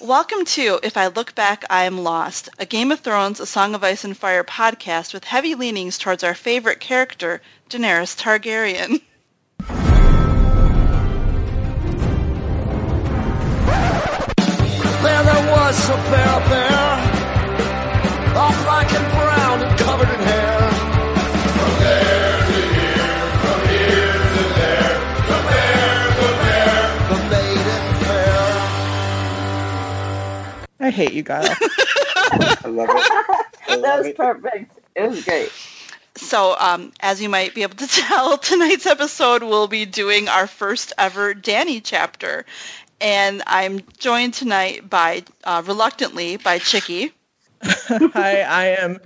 Welcome to If I Look Back, I Am Lost, a Game of Thrones, A Song of Ice and Fire podcast with heavy leanings towards our favorite character, Daenerys Targaryen. There, there was a bear I hate you, Kyle. I love it. I that was it. perfect. It was great. So, um, as you might be able to tell, tonight's episode we'll be doing our first ever Danny chapter. And I'm joined tonight by, uh, reluctantly, by Chicky. Hi, I am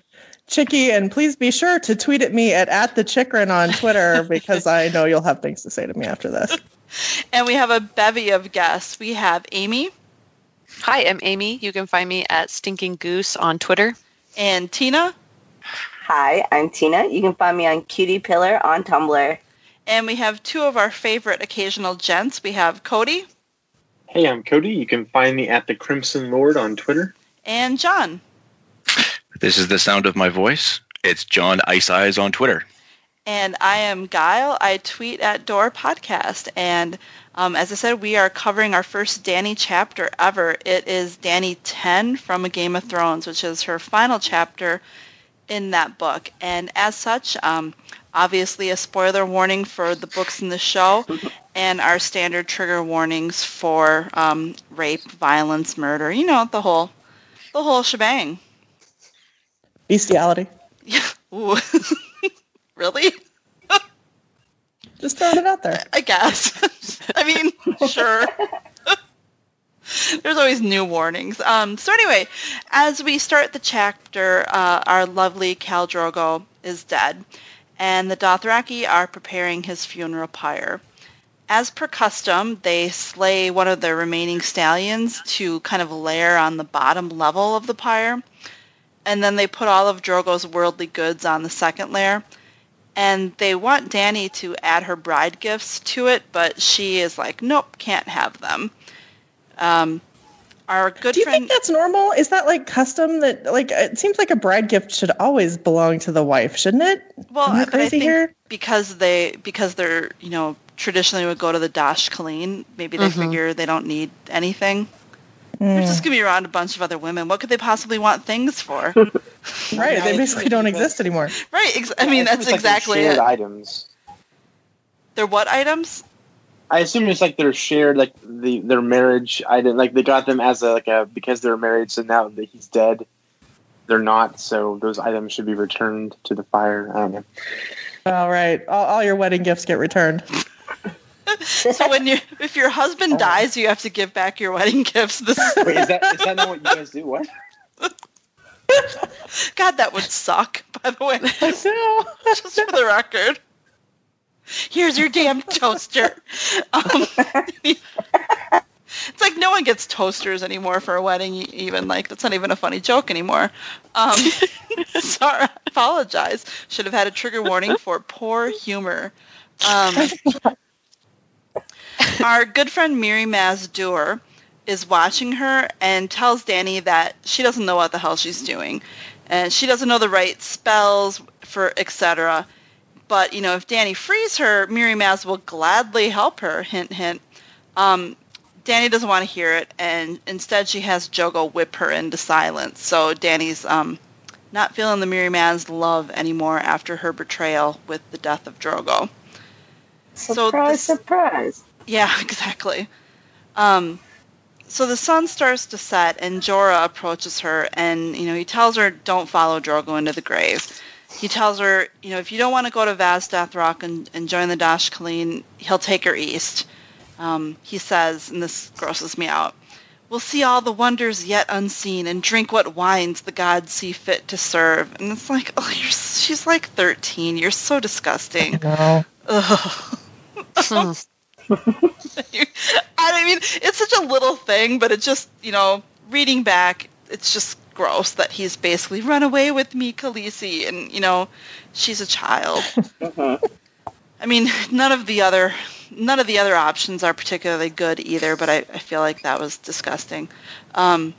Chicky, and please be sure to tweet at me at, at the Chikrin on Twitter because I know you'll have things to say to me after this. And we have a bevy of guests. We have Amy Hi, I'm Amy. You can find me at Stinking Goose on Twitter. and Tina. Hi, I'm Tina. You can find me on Cutie Pillar on Tumblr. And we have two of our favorite occasional gents. We have Cody Hey, I'm Cody. You can find me at the Crimson Lord on Twitter. and John. This is the sound of my voice. It's John Ice Eyes on Twitter. And I am Guile. I tweet at Door Podcast. And um, as I said, we are covering our first Danny chapter ever. It is Danny 10 from A Game of Thrones, which is her final chapter in that book. And as such, um, obviously a spoiler warning for the books in the show and our standard trigger warnings for um, rape, violence, murder, you know, the whole, the whole shebang. Bestiality. Yeah. Really? Just throwing it out there. I guess. Sure. There's always new warnings. Um, so anyway, as we start the chapter, uh, our lovely Khal Drogo is dead, and the Dothraki are preparing his funeral pyre. As per custom, they slay one of the remaining stallions to kind of lair on the bottom level of the pyre, and then they put all of Drogo's worldly goods on the second layer and they want Danny to add her bride gifts to it, but she is like, nope, can't have them. Um, our good Do you friend, think that's normal? Is that like custom that like it seems like a bride gift should always belong to the wife, shouldn't it? well, Am I but I think here? because they because they're you know traditionally would go to the dosh khaleen, maybe they Mhm. figure they don't need anything. Mm. They're just gonna be around a bunch of other women. What could they possibly want things for? right, Yeah, they basically don't it's- exist anymore. right. Ex- I mean, Yeah, that's it's like exactly shared it. items. They're what items? I assume it's like they're shared, like the their marriage item. Like they got them as a like a because they're married. So now that he's dead, they're not. So those items should be returned to the fire. I don't know. All right, all, all your wedding gifts get returned. So when you if your husband Oh. dies, you have to give back your wedding gifts. This Wait, is that is that not what you guys do? What? God, that would suck, by the way. Just for the record. Here's your damn toaster. Um, it's like no one gets toasters anymore for a wedding, even. Like, that's not even a funny joke anymore. Um, sorry, apologize. Should have had a trigger warning for poor humor. Um, our good friend Mirri Maz Duur is watching her and tells Danny that she doesn't know what the hell she's doing. And she doesn't know the right spells for etc. But, you know, if Danny frees her, Mirri Maz will gladly help her. Hint, hint. Um, Danny doesn't want to hear it, and instead she has Jhogo whip her into silence. So Danny's um, not feeling the Mirri Maz love anymore after her betrayal with the death of Drogo. So Surprise, this- surprise. Yeah, exactly. Um, so the sun starts to set, and Jorah approaches her, and you know he tells her, "Don't follow Drogo into the grave." He tells her, you know, if you don't want to go to Vaes Dothrak and, and join the dosh khaleen, he'll take her east. Um, he says, and this grosses me out. We'll see all the wonders yet unseen, and drink what wines the gods see fit to serve. And it's like, oh, you're, she's like 13. You're so disgusting. No. Ugh. I mean, it's such a little thing, but it just, you know, reading back, it's just gross that he's basically run away with me, Khaleesi, and you know, she's a child. Mhm. I mean, none of the other none of the other options are particularly good either, but I, I feel like that was disgusting. Um,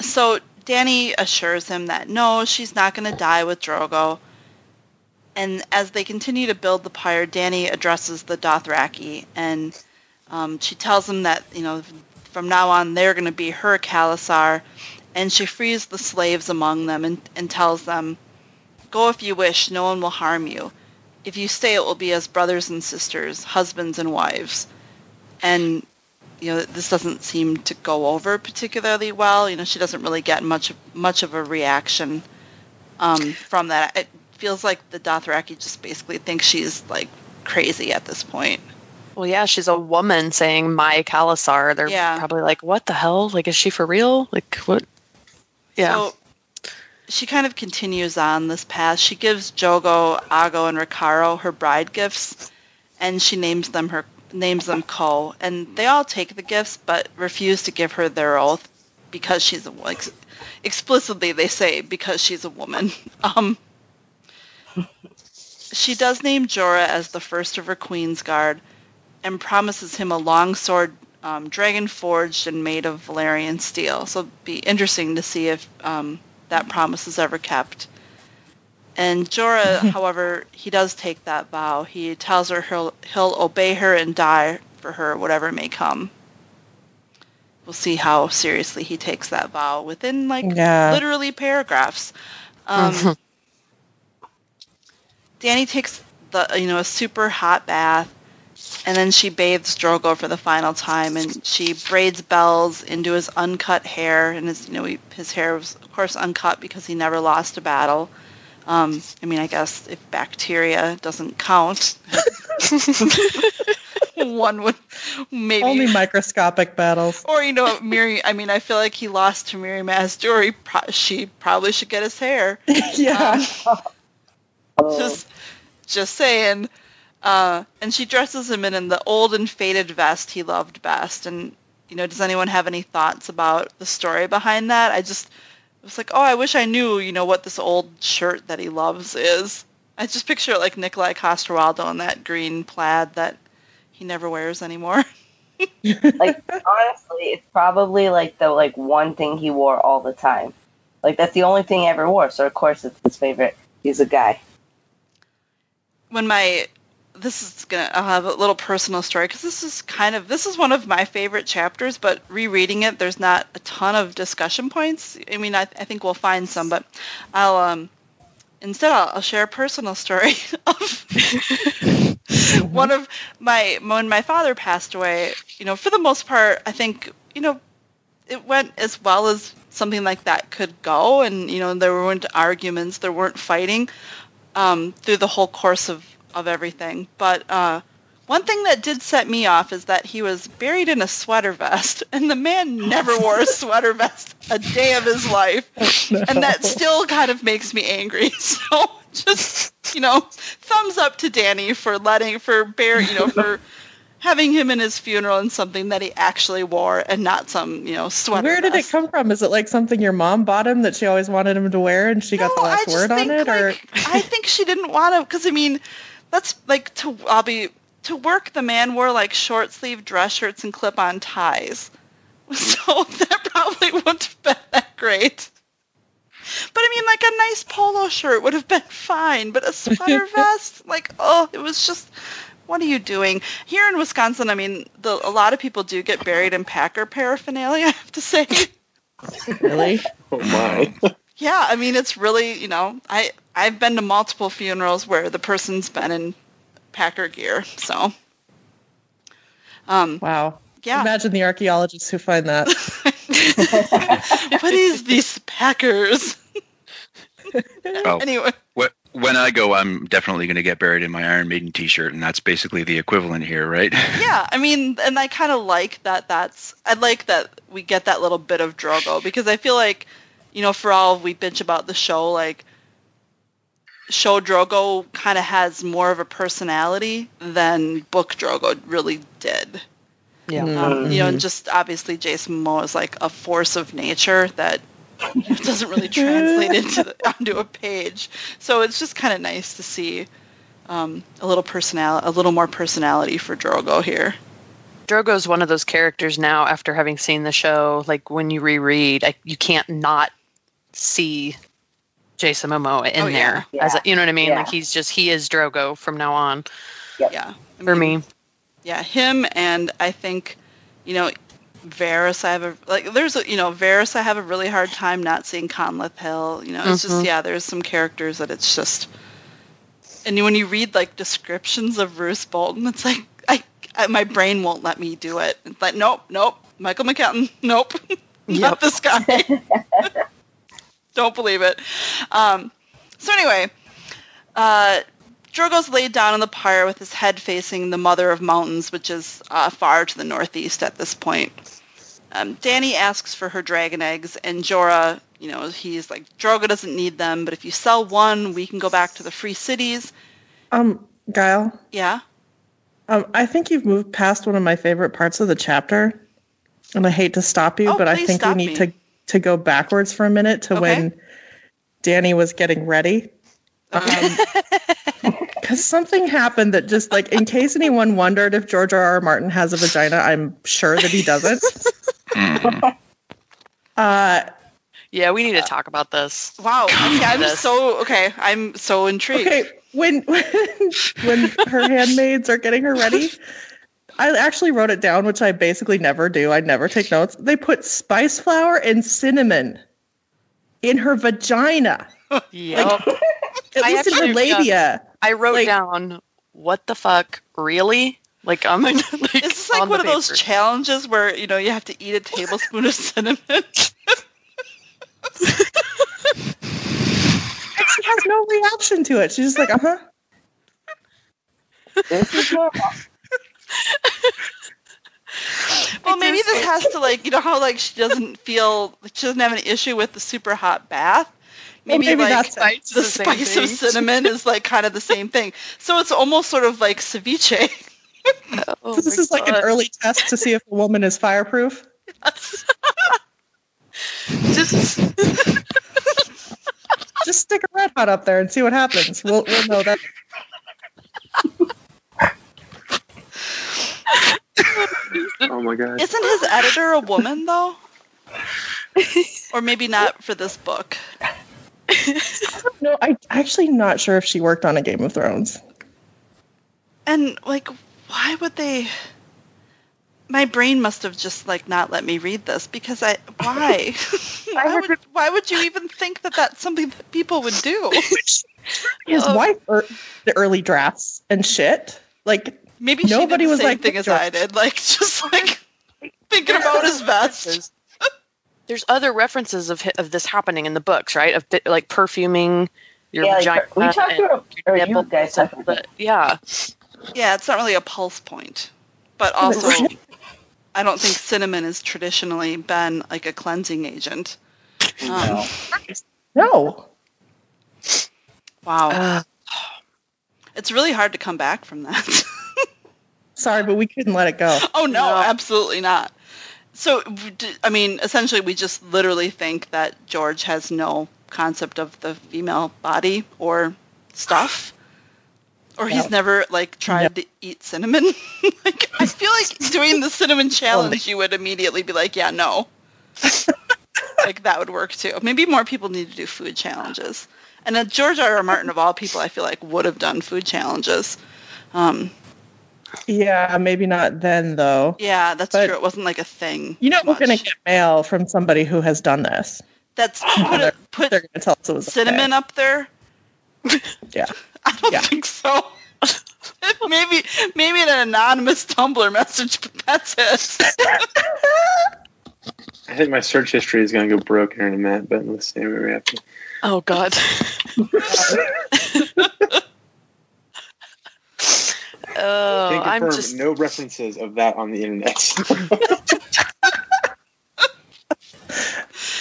so Danny assures him that no, she's not going to die with Drogo. And as they continue to build the pyre, Danny addresses the Dothraki, and um, she tells them that you know from now on they're going to be her Khalasar, and she frees the slaves among them and, and tells them, "Go if you wish, no one will harm you. If you stay, it will be as brothers and sisters, husbands and wives." And you know this doesn't seem to go over particularly well. You know she doesn't really get much much of a reaction um, from that. It feels like the Dothraki just basically think she's like crazy at this point. Well, yeah, she's a woman saying my Khalasar. They're Yeah. probably like, what the hell? Like, is she for real? Like, what? Yeah. So she kind of continues on this path. She gives Jhogo, Aggo, and Rakharo her bride gifts, and she names them her names them Ko. And they all take the gifts, but refuse to give her their oath because she's a like explicitly they say because she's a woman. Um, she does name Jorah as the first of her Queen's Guard, and promises him a long sword, um, dragon forged and made of Valyrian steel. So it'd be interesting to see if um, that promise is ever kept. And Jorah, however, he does take that vow. He tells her he'll he'll obey her and die for her, whatever may come. We'll see how seriously he takes that vow within like Yeah. literally paragraphs. Um, Danny takes the you know a super hot bath, and then she bathes Drogo for the final time, and she braids bells into his uncut hair, and his you know he, his hair was of course uncut because he never lost a battle. Um, I mean, I guess if bacteria doesn't count, one would maybe Only microscopic battles. or you know, Mirri. I mean, I feel like he lost to Mirri Maz Duur. Pro- she probably should get his hair. yeah. Oh, Just, just saying. Uh, and she dresses him in, in the old and faded vest he loved best. And you know, does anyone have any thoughts about the story behind that? I just was like, oh, I wish I knew, you know, what this old shirt that he loves is. I just picture it like Nikolaj Coster-Waldau in that green plaid that he never wears anymore. like honestly, it's probably like the like one thing he wore all the time. Like that's the only thing he ever wore. So of course it's his favorite. He's a guy. When my this is gonna I'll have a little personal story because this is kind of this is one of my favorite chapters, but rereading it, there's not a ton of discussion points. I mean, I, I think we'll find some, but I'll um instead I'll, I'll share a personal story of one of my when my father passed away. You know, for the most part, I think you know it went as well as something like that could go, and you know there weren't arguments, there weren't fighting um, through the whole course of, of everything. But uh, one thing that did set me off is that he was buried in a sweater vest, and the man never wore a sweater vest a day of his life, and that still kind of makes me angry. So just you know, thumbs up to Danny for letting for bear you know for having him in his funeral in something that he actually wore and not some you know sweater. Where did it come from? Is it like something your mom bought him that she always wanted him to wear and she got the No, last word on it? Or like, I think she didn't want to, because I mean, that's like to I'll be to work. The man wore like short sleeve dress shirts and clip on ties, so that probably wouldn't have been that great. But I mean, like a nice polo shirt would have been fine, but a sweater vest, like, oh, it was just. What are you doing here in Wisconsin? I mean, the, a lot of people do get buried in Packer paraphernalia. I have to say. really? Oh my. Yeah, I mean it's really, you know, I I've been to multiple funerals where the person's been in Packer gear. So um Wow. yeah. Imagine the archaeologists who find that. what is these Packers? Oh, Anyway, wh- when I go, I'm definitely going to get buried in my Iron Maiden T-shirt, and that's basically the equivalent here, right? yeah, I mean and I kind of like that that's I like that we get that little bit of Drogo because I feel like you know, for all we bitch about the show like show Drogo kind of has more of a personality than book Drogo really did. Yeah. Um, you know, and just obviously Jason Momoa is like a force of nature that doesn't really translate into the, onto a page. So it's just kind of nice to see um, a little personal, a little more personality for Drogo here. Drogo's one of those characters now after having seen the show. Like when you reread, I, you can't not see Jason Momoa in Oh, yeah. there. As a, you know what I mean? Yeah. Like he's just he is Drogo from now on Yeah, I for me. Yeah, him and I think, you know, Varys. I have a like. There's a you know Varys. I have a really hard time not seeing Conleth Hill. You know, it's just Mhm. yeah. There's some characters that it's just. And when you read like descriptions of Roose Bolton, it's like I, I my brain won't let me do it. It's like nope, nope. Michael McElhatton, nope, not this guy. Don't believe it. Um, so anyway, uh, Drogo's laid down on the pyre with his head facing the Mother of Mountains, which is uh, far to the northeast at this point. Um, Danny asks for her dragon eggs, and Jorah, you know, he's like, Drogo doesn't need them, but if you sell one, we can go back to the free cities. Um, Guile, Yeah. um, I think you've moved past one of my favorite parts of the chapter, and I hate to stop you, Oh, but I think we need me. to to go backwards for a minute to Okay. when Danny was getting ready. Because something happened that just like, in case anyone wondered if George R. R. Martin has a vagina, I'm sure that he doesn't. Mhm. uh, Yeah, we need to talk about this. Wow. Okay, I'm This. so okay. I'm so intrigued. okay, when when when her handmaids are getting her ready, I actually wrote it down, which I basically never do. I never take notes. They put spice flour and cinnamon in her vagina, Yep. at I least in her actually- labia. I wrote like- down what the fuck, really? Like I'm like, Is this like on one the of those challenges where you know you have to eat a tablespoon of cinnamon? And she has no reaction to it. She's just like, uh huh. This is normal. Well, maybe this has to like you know how like she doesn't feel like she doesn't have an issue with the super hot bath. Well, Maybe, maybe like that's it. Spice the the same spice of cinnamon is like kind of the same thing. So it's almost sort of like ceviche. Oh this my is like an early test to see if a woman is fireproof. Just Just stick a red hot up there and see what happens. We'll, we'll know that. Oh my god. Isn't his editor a woman though? or maybe not for this book. No, I actually not sure if she worked on a Game of Thrones. And like, why would they? My brain must have just like not let me read this because I why? why would why would you even think that that's something that people would do? His Oh. wife er, the early drafts and shit. Like Maybe she Nobody did the was same like, thing as I did, like just like thinking about his vest. There's, there's other references of of this happening in the books, right? Of like perfuming your Yeah, vagina. like, we talked and about, or your you guys stuff, but yeah, Yeah, it's not really a pulse point, but also I don't think cinnamon has traditionally been like a cleansing agent. Um, No. no. Wow, uh, it's really hard to come back from that. Sorry, but we couldn't let it go. oh no, No. absolutely not. So, I mean, essentially, we just literally think that George has no concept of the female body or stuff, or he's No. never like tried to eat cinnamon. like, I feel like doing the cinnamon challenge, you would immediately be like, yeah, no. like that would work too. Maybe more people need to do food challenges. And uh, George R. R. Martin, of all people, I feel like would have done food challenges. Um, Yeah, maybe not then though. yeah, that's But- true. It wasn't like a thing. You know we're gonna get mail from somebody who has done this. That's put, it, put They're gonna tell us it was cinnamon okay. up there. Yeah. I don't Yeah. think so. maybe maybe an anonymous Tumblr message, but that's it. I think my search history is gonna go broke here in a minute, but let's see what we have to. oh god. Oh, Can I'm just no references of that on the internet.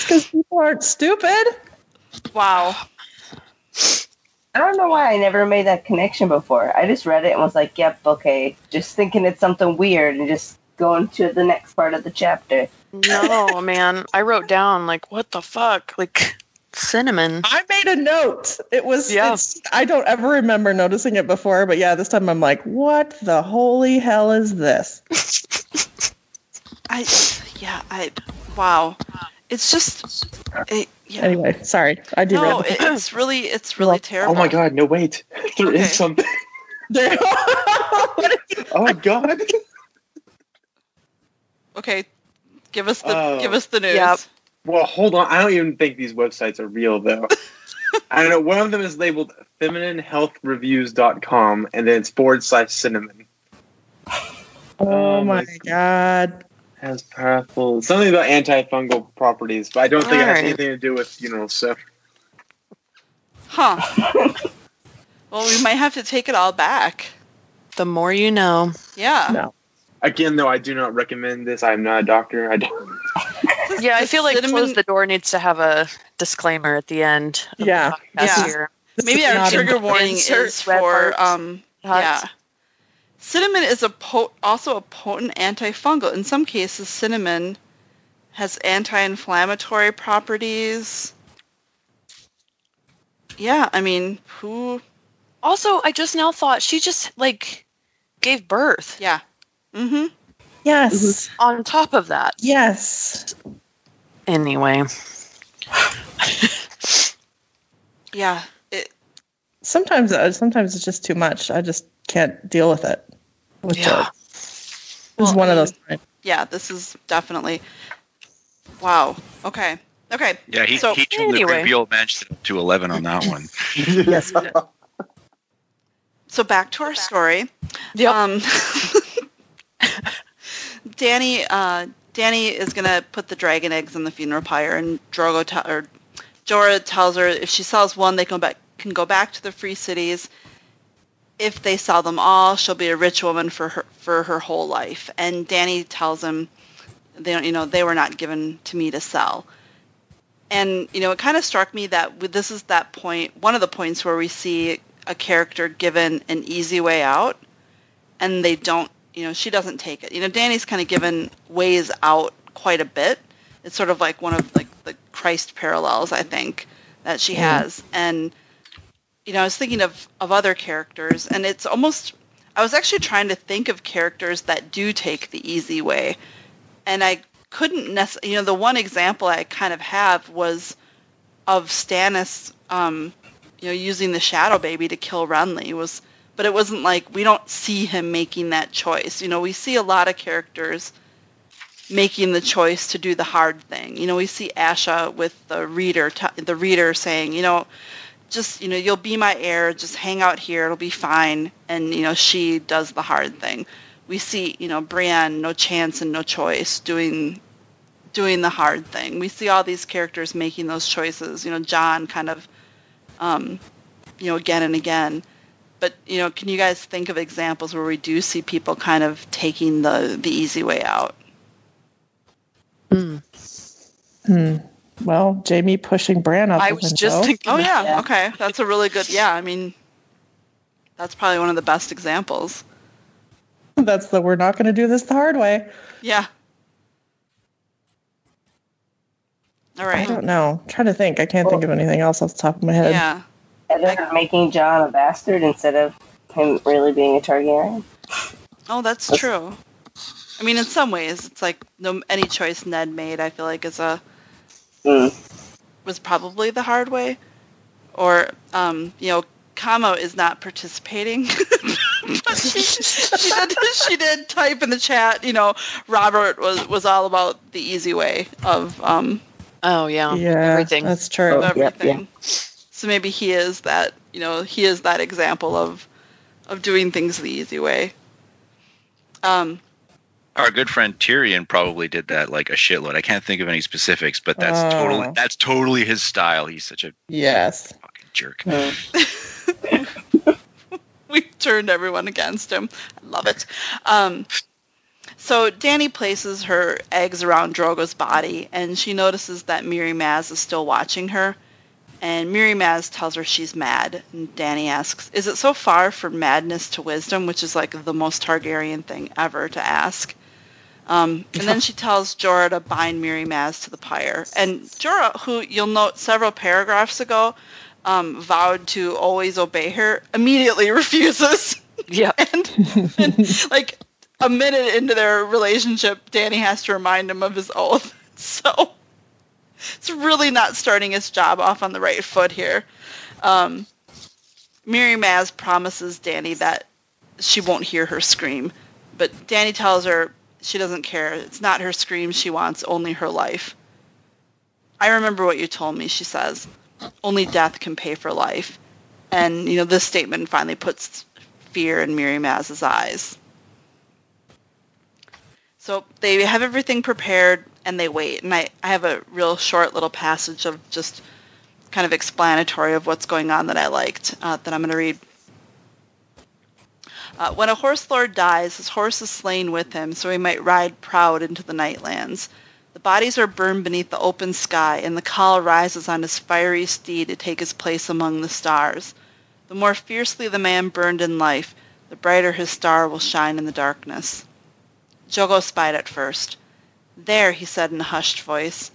because people aren't stupid. wow. I don't know why I never made that connection before. I just read it and was like, yep, okay. Just thinking it's something weird and just going to the next part of the chapter. no man. I wrote down like what the fuck, like Cinnamon. I made a note. It was. Yeah. It's, I don't ever remember noticing it before, but yeah, this time I'm like, what the holy hell is this? I yeah, I wow. It's just it, yeah. Anyway, sorry, I no, derailed. it, it's really it's really terrible. Oh my god, no wait. There is Okay. something. There- Oh my god. Okay, give us the Oh. give us the news. Yep. Well, hold on. I don't even think these websites are real though. I don't know. One of them is labeled femininehealthreviews.com and then it's forward slash cinnamon. oh Oh my my god. Has powerful something about antifungal properties, but I don't think it has Alright. anything to do with funerals. So Huh. well, we might have to take it all back. The more you know. Yeah. No. again, though, I do not recommend this. I'm not a doctor. I don't. Yeah, I feel like cinnamon- Close the Door needs to have a disclaimer at the end. Of Yeah. The Yeah. Here. Maybe is our trigger warning is for um yeah. Cinnamon is a po- also a potent antifungal. In some cases, cinnamon has anti-inflammatory properties. Yeah, I mean, who? Also, I just now thought she just like gave birth. Yeah. Mm-hmm. Yes. On top of that. Yes. Anyway. Yeah. It, Sometimes, uh, sometimes it's just too much. I just can't deal with it. With Yeah. George. This Well, is one of those times. yeah. This is definitely. Wow. Okay. Okay. Yeah, he, So, he tuned anyway. the reveal match to 11 on that one. Yes. So back to our story. Yep. Um, Danny, uh, Danny is gonna put the dragon eggs in the funeral pyre, and Drogo te- or Jorah tells her if she sells one, they can go back can go back to the free cities. If they sell them all, she'll be a rich woman for her for her whole life. And Danny tells him, they don't, you know, they were not given to me to sell. And you know, it kind of struck me that this is that point, one of the points where we see a character given an easy way out, and they don't, you know, she doesn't take it. You know, Danny's kind of given ways out quite a bit. It's sort of like one of like the Christ parallels, I think, that she has. And you know, I was thinking of of other characters, and it's almost. I was actually trying to think of characters that do take the easy way, and I couldn't necessarily. You know, the one example I kind of have was of Stannis. Um, you know, using the Shadow Baby to kill Renly was, but it wasn't like we don't see him making that choice. You know, we see a lot of characters making the choice to do the hard thing. You know, we see Asha with the reader, t- the reader saying, you know, just you know, you'll be my heir. Just hang out here. It'll be fine. And you know, she does the hard thing. We see, you know, Brienne, no chance and no choice, doing doing the hard thing. We see all these characters making those choices. You know, Jon kind of um, you know, again and again. But you know, can you guys think of examples where we do see people kind of taking the the easy way out? Hmm. Hmm. Well, Jaime pushing Bran up. I the was just window. thinking. Oh yeah, Yeah. okay, that's a really good. Yeah, I mean, that's probably one of the best examples. That's the we're not going to do this the hard way. Yeah. All right. I don't know. I'm trying to think. I can't think of anything else off the top of my head. Yeah. And then making Jon a bastard instead of him really being a Targaryen. Oh, that's That's- true. I mean, in some ways, it's like no any choice Ned made. I feel like is a Mm. was probably the hard way, or um, you know, Kamo is not participating. she, she did she did type in the chat. You know, Robert was was all about the easy way of um Oh yeah. Yeah, Everything. that's true. Oh, of yep, everything. So maybe he is that you know he is that example of of doing things the easy way. Um, Our good friend Tyrion probably did that like a shitload. I can't think of any specifics, but that's Oh. totally that's totally his style. He's such a Yes. fucking jerk. Mm. we turned everyone against him. I love it. Um, so Danny places her eggs around Drogo's body, and she notices that Mirri Maz is still watching her. And Mirri Maz tells her she's mad. And Danny asks, "Is it so far from madness to wisdom?" Which is like the most Targaryen thing ever to ask. Um, and then she tells Jorah to bind Mirri Maz to the pyre. And Jorah, who you'll note several paragraphs ago um, vowed to always obey her, immediately refuses. Yeah. and, and like a minute into their relationship, Danny has to remind him of his oath. So it's really not starting his job off on the right foot here. Um, Mirri Maz promises Danny that she won't hear her scream, but Danny tells her she doesn't care. It's not her scream she wants, only her life. I remember what you told me, she says. Only death can pay for life. And, you know, this statement finally puts fear in Mirri Maz's eyes. So they have everything prepared and they wait. And I, I have a real short little passage of just kind of explanatory of what's going on that I liked uh, that I'm going to read. Uh, when a horse lord dies, his horse is slain with him, so he might ride proud into the nightlands. The bodies are burned beneath the open sky, and the Khal rises on his fiery steed to take his place among the stars. The more fiercely the man burned in life, the brighter his star will shine in the darkness. Jhogo spied it first. There, he said in a hushed voice.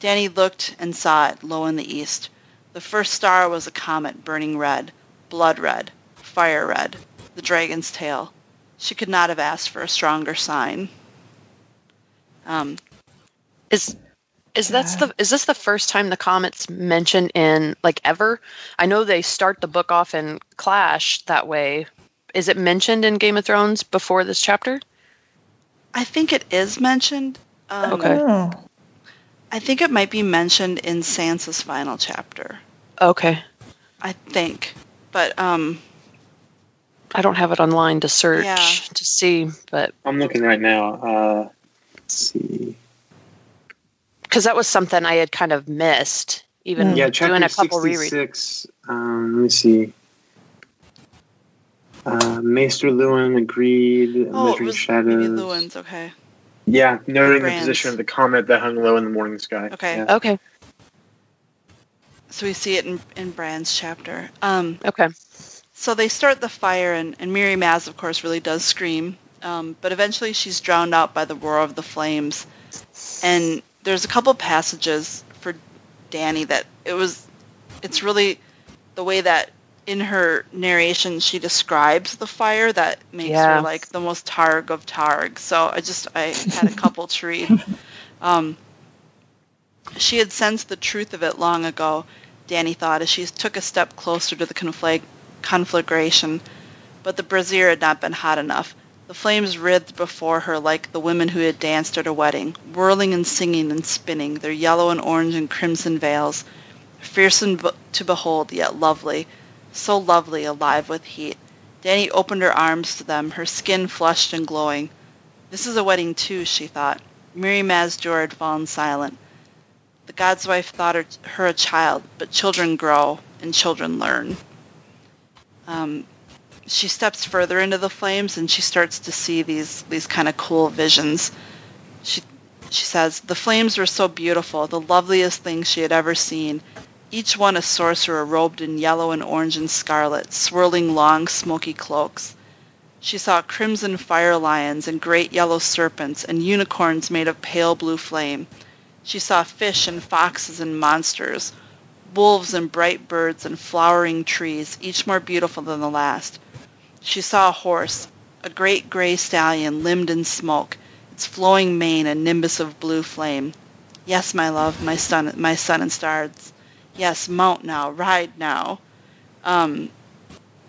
Danny looked and saw it low in the east. The first star was a comet burning red, blood red, fire red, the dragon's tail. She could not have asked for a stronger sign. Um, Is is that's the is this the first time the comet's mentioned in like ever? I know they start the book off in Clash that way. Is it mentioned in Game of Thrones before this chapter? I think it is mentioned. Um, Okay. Oh. I think it might be mentioned in Sansa's final chapter. Okay. I think, but um, I don't have it online to search Yeah. to see, but I'm looking right now. Uh, let's see. because that was something I had kind of missed, even Yeah, doing a couple rereads. 66. Um, let me see. Uh, Maester Luwin agreed. oh, it Measuring was shadows. maybe Luwin's okay. Yeah, noting the position of the comet that hung low in the morning sky. Okay. Yeah. Okay. So we see it in in Bran's chapter. Um, Okay. so they start the fire, and and Mirri Maz, of course, really does scream. Um, but eventually, she's drowned out by the roar of the flames. And there's a couple passages for Danny that it was. It's really the way that in her narration she describes the fire that makes Yeah. her like the most Targ of Targ. So I just I had a couple to read. Um, she had sensed the truth of it long ago, Danny thought as she took a step closer to the conflag- conflagration. But the brazier had not been hot enough. The flames writhed before her like the women who had danced at a wedding, whirling and singing and spinning, their yellow and orange and crimson veils, fearsome to behold, yet lovely, so lovely, alive with heat. Danny opened her arms to them, her skin flushed and glowing. This is a wedding too, she thought. Mirri Maz Duur had fallen silent. The god's wife thought her, her a child, but children grow and children learn. Um, she steps further into the flames and she starts to see these these kind of cool visions. She she says the flames were so beautiful, the loveliest things she had ever seen. Each one a sorcerer robed in yellow and orange and scarlet, swirling long smoky cloaks. She saw crimson fire lions and great yellow serpents and unicorns made of pale blue flame. She saw fish and foxes and monsters, wolves and bright birds and flowering trees, each more beautiful than the last. She saw a horse, a great gray stallion limbed in smoke, its flowing mane a nimbus of blue flame. Yes, my love, my son, my son and stars. Yes, mount now, ride now. Um,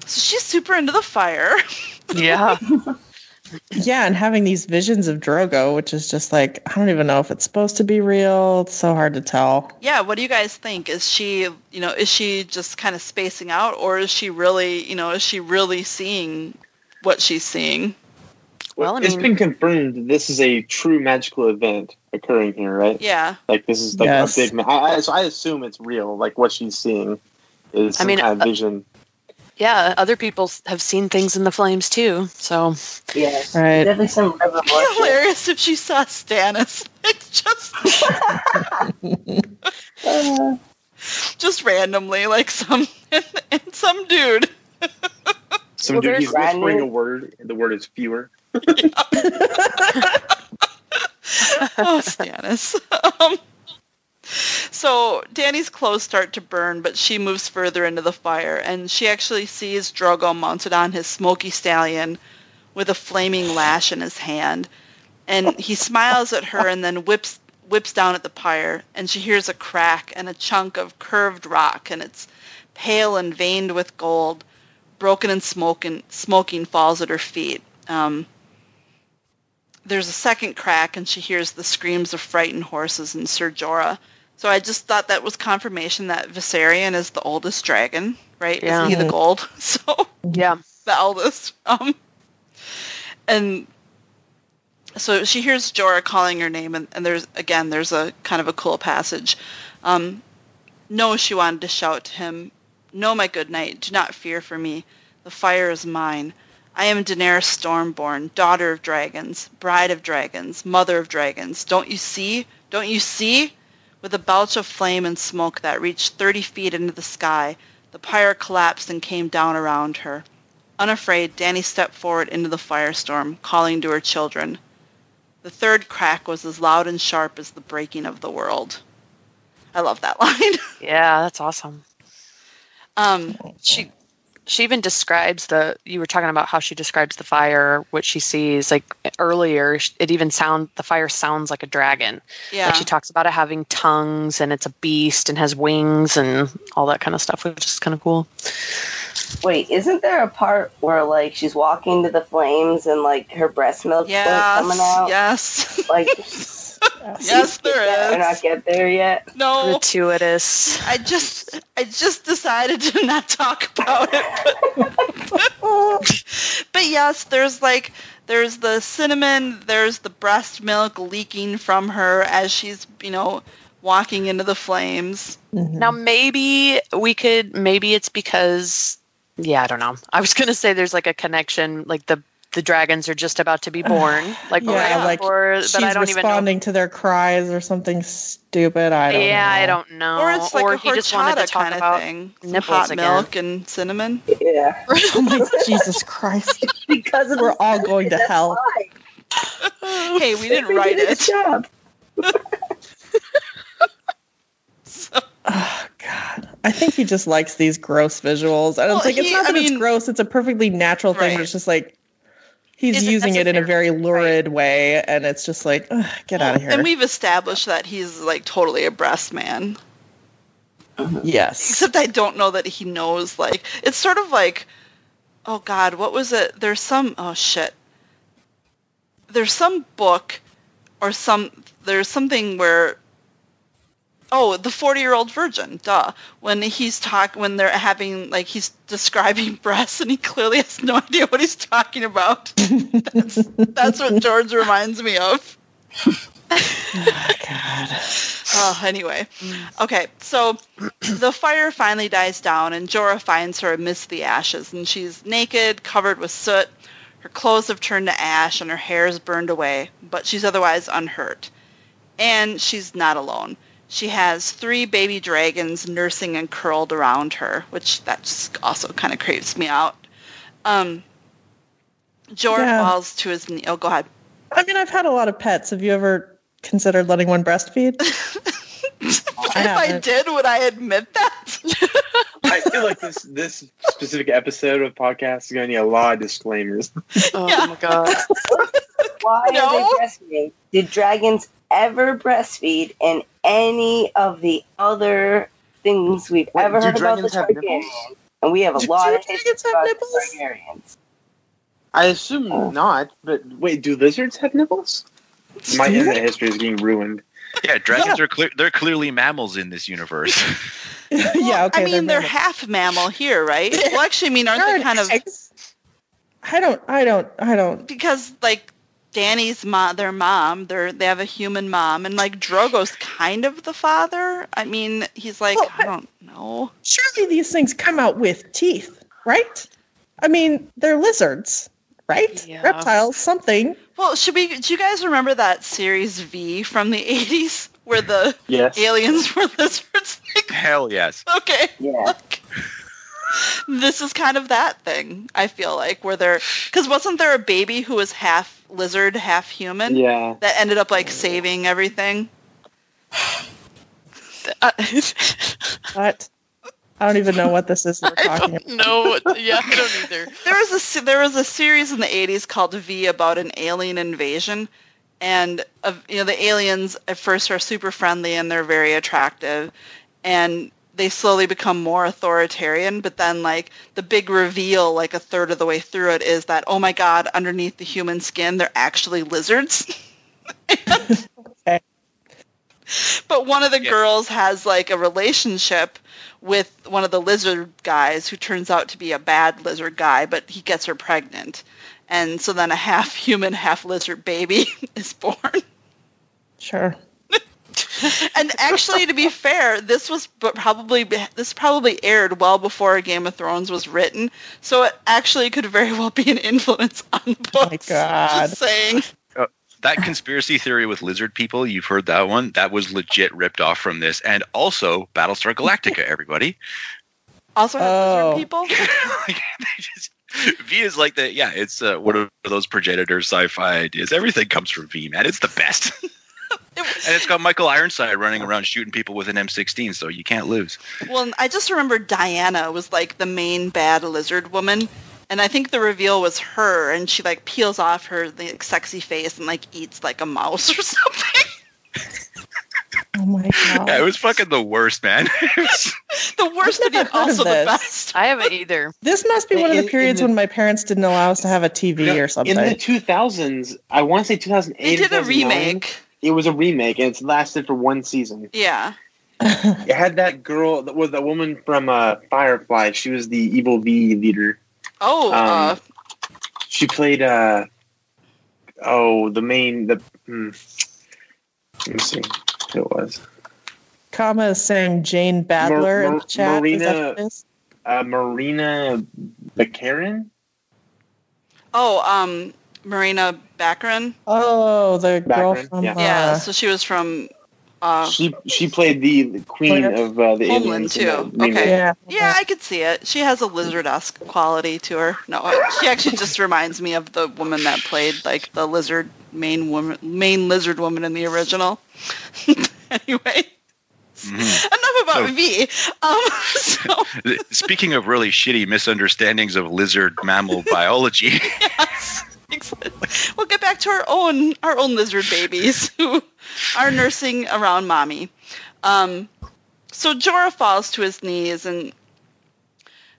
so she's super into the fire. Yeah. Yeah, and having these visions of Drogo, which is just like I don't even know if it's supposed to be real. It's so hard to tell. yeah, what do you guys think? Is she, you know, is she just kind of spacing out, or is she really, you know, is she really seeing what she's seeing? Well, I it's mean- been confirmed this is a true magical event occurring here, right? Yeah, Like this is like Yes. a big. Ma- I, I, so I assume it's real. Like what she's seeing is I mean, kind uh, of vision. yeah. Other people have seen things in the flames too. So Yeah. Right. Definitely some It'd be hilarious if she saw Stannis. It's just, Uh, just randomly, like some, and some dude. Some well, dude there's he's whispering a word. and The word is fewer. oh, Stannis. Um, so Danny's clothes start to burn, but she moves further into the fire, and she actually sees Drogo mounted on his smoky stallion with a flaming lash in his hand. And he smiles at her and then whips whips down at the pyre, and she hears a crack and a chunk of curved rock, and it's pale and veined with gold, broken and smoking, smoking falls at her feet. Um, there's a second crack, and she hears the screams of frightened horses and Ser Jorah. So I just thought that was confirmation that Viserion is the oldest dragon, right? Yeah. Isn't he the gold? So Yeah. the eldest. Um, and so she hears Jorah calling her name, and, and there's again there's a kind of a cool passage. Um, no, she wanted to shout to him. No, my good knight, do not fear for me. The fire is mine. I am Daenerys Stormborn, daughter of dragons, bride of dragons, mother of dragons. Don't you see? Don't you see? With a belch of flame and smoke that reached 30 feet into the sky, the pyre collapsed and came down around her. Unafraid, Danny stepped forward into the firestorm, calling to her children. The third crack was as loud and sharp as the breaking of the world. I love that line. Yeah, that's awesome. um, She she even describes the you were talking about how she describes the fire what she sees like earlier it even sound the fire sounds like a dragon yeah. like she talks about it having tongues and it's a beast and has wings and all that kind of stuff which is kind of cool Wait, isn't there a part where like she's walking to the flames and like her breast milk yes. coming out? Yes. Like, yes, there is. Did I is. not get there yet? No. gratuitous I just I just decided to not talk about it. But, but yes, there's like there's the cinnamon, there's the breast milk leaking from her as she's, you know, walking into the flames. Mhm. now maybe we could maybe it's because yeah i don't know i was gonna say there's like a connection like the the dragons are just about to be born like yeah, right like before, she's but i don't even know responding to their cries or something stupid. I don't yeah know. i don't know or it's like a he just wanted to talk kind about of thing. Some nipples hot again. milk and cinnamon. Yeah. Oh my Jesus Christ! Because of We're all going to hell. why. hey, we didn't We write did a it. job. So, Oh God, I think he just likes these gross visuals. I don't Well, think it's he- not I that it's gross; it's a perfectly natural thing. Right. It's just like he's Is it using it in a very lurid way, and it's just like, ugh, get out of here. And we've established that he's like totally a breast man. Uh-huh. yes, Except I don't know that he knows like it's sort of like oh god, what was it? There's some oh shit. There's some book or some there's something where Oh, the 40-year-old virgin, duh. When he's talk when they're having like he's describing breasts and he clearly has no idea what he's talking about. That's that's what George reminds me of. oh, God. Oh, anyway. Okay, so the fire finally dies down, and Jorah finds her amidst the ashes, and she's naked, covered with soot. Her clothes have turned to ash, and her hair is burned away, but she's otherwise unhurt. And she's not alone. She has three baby dragons nursing and curled around her, which that just also kind of creeps me out. Um, Jorah Yeah. falls to his knee. Oh, go ahead. I mean, I've had a lot of pets. Have you ever considered letting one breastfeed? if I haven't. did, would I admit that? I feel like this this specific episode of podcast is going to need a lot of disclaimers. oh Yeah. my god Why No. are they breastfeeding? Did dragons ever breastfeed in any of the other things we've Wait, ever heard about the dragons? Targaryens? And we have a Do- lot do of history dragons have about nipples? the Targaryens. I assume not, but wait, do lizards have nipples? My internet history is getting ruined. Yeah, dragons are clear. They're clearly mammals in this universe. yeah, okay. I mean, they're, mammals. half mammal here, right? Well, actually, I mean, aren't They're they kind of. I don't. I don't. I don't. because like Danny's mom, their mom, they're they have a human mom, and like Drogo's kind of the father. I mean, he's like Well, I don't know. Surely these things come out with teeth, right? I mean, they're lizards, right? Yeah. Reptiles, something. Well, should we? Do you guys remember that series V from the '80s where the Yes. aliens were lizards? Like, Hell yes. okay. Yeah. Like, this is kind of that thing. I feel like where they're because wasn't there a baby who was half lizard, half human Yeah. that ended up like saving everything. What? I don't even know what this is we're I talking don't about. know. Yeah, I don't either. There was a there was a series in the 80s called V about an alien invasion and uh, you know the aliens at first are super friendly and they're very attractive and they slowly become more authoritarian but then like the big reveal like a third of the way through it is that oh my god underneath the human skin they're actually lizards Okay. but one of the Yeah. girls has like a relationship with one of the lizard guys who turns out to be a bad lizard guy, but he gets her pregnant. And so then a half human, half lizard baby is born. Sure. And actually, to be fair, this was probably this probably aired well before Game of Thrones was written, so it actually could very well be an influence on books. Oh my God. Just saying. That conspiracy theory with lizard people, you've heard that one. That was legit ripped off from this. And also Battlestar Galactica, everybody. Also, has Oh. lizard people. They just- V is like the yeah, it's uh, one of those progenitor sci-fi ideas. Everything comes from V, man. It's the best. and it's got Michael Ironside running around shooting people with an M16, so you can't lose. Well, I just remember Diana was like the main bad lizard woman, and I think the reveal was her, and she like peels off her like, sexy face and like eats like a mouse or something. Oh my god. Yeah, it was fucking the worst, man. The worst, I've but yet of also the best. I haven't either. This must be one of the periods the- when my parents didn't allow us to have a TV No, or something. In the 2000s, I want to say 2008. They did a remake. It was a remake, and it's lasted for one season. Yeah. It had that girl that was the woman from uh, Firefly. She was the evil V leader. Oh, uh, Um, She played uh oh the main the hmm. let me see who it was Kama is saying Jane Badler in Mar- the chat. Is that Marina- what it is? uh, Marina Baccarin. oh, um, Marina Baccarin. Oh, the girl Baccarin, from yeah. Yeah, uh, so she was from. Uh, She she played the, the queen Homeland. of uh, the Homeland, aliens. too. that remake. Okay. yeah. yeah, I could see it. She has a lizard-esque quality to her. No, she actually just reminds me of the woman that played like the lizard main woman, main lizard woman in the original. anyway, Mhm. enough about So- V. Um, so Speaking of really shitty misunderstandings of lizard mammal biology, yes, excellent. we'll get back to our own our own lizard babies who are nursing around mommy. Um, so Jorah falls to his knees and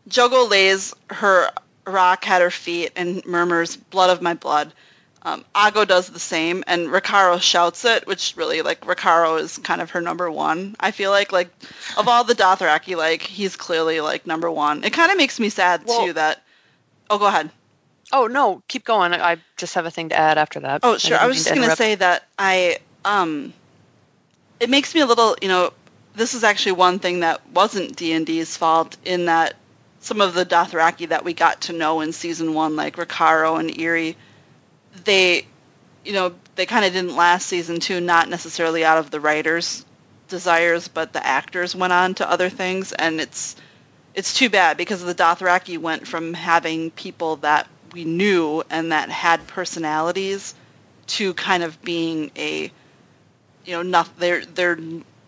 Jhogo lays her rock at her feet and murmurs, "Blood of my blood." Um, Aggo does the same, and Rakharo shouts it, which really like Rakharo is kind of her number one. I feel like like of all the Dothraki, like he's clearly like number one. It kind of makes me sad Well- too that. Oh, go ahead. Oh no, keep going. I just have a thing to add after that. Oh, sure. I didn't was just going to say that I um it makes me a little, you know, this is actually one thing that wasn't D&D's fault in that some of the Dothraki that we got to know in season 1 like Rakharo and Irri they you know, they kind of didn't last season 2 not necessarily out of the writers desires, but the actors went on to other things and it's it's too bad because the Dothraki went from having people that we knew and that had personalities to kind of being a you know not they're they're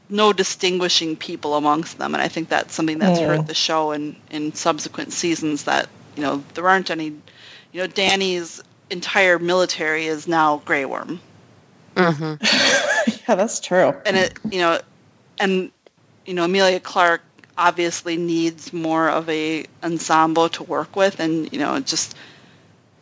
no distinguishing people amongst them and i think that's something that's Mm. hurt the show in in subsequent seasons that you know there aren't any you know danny's entire military is now grey worm mm-hmm. yeah, that's true. and it you know and you know emilia clarke obviously needs more of a ensemble to work with and you know just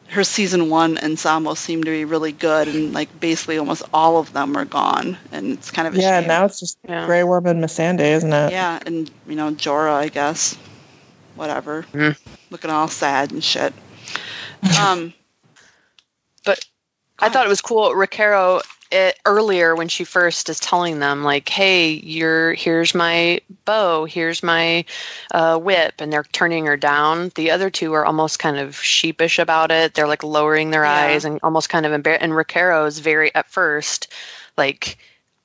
her season one ensemble seemed to be really good and like basically almost all of them are gone and it's kind of a Yeah, shame. now it's just Yeah. Grey Worm and Missandei, isn't it? yeah and you know jorah i guess whatever Mm. looking all sad and shit um but I thought it was cool. Rakharo it, earlier when she first is telling them like, "Hey, you're here's my bow, here's my uh, whip," and they're turning her down. The other two are almost kind of sheepish about it. They're like lowering their Yeah. eyes and almost kind of embarrassed. And Rakharo is very at first like,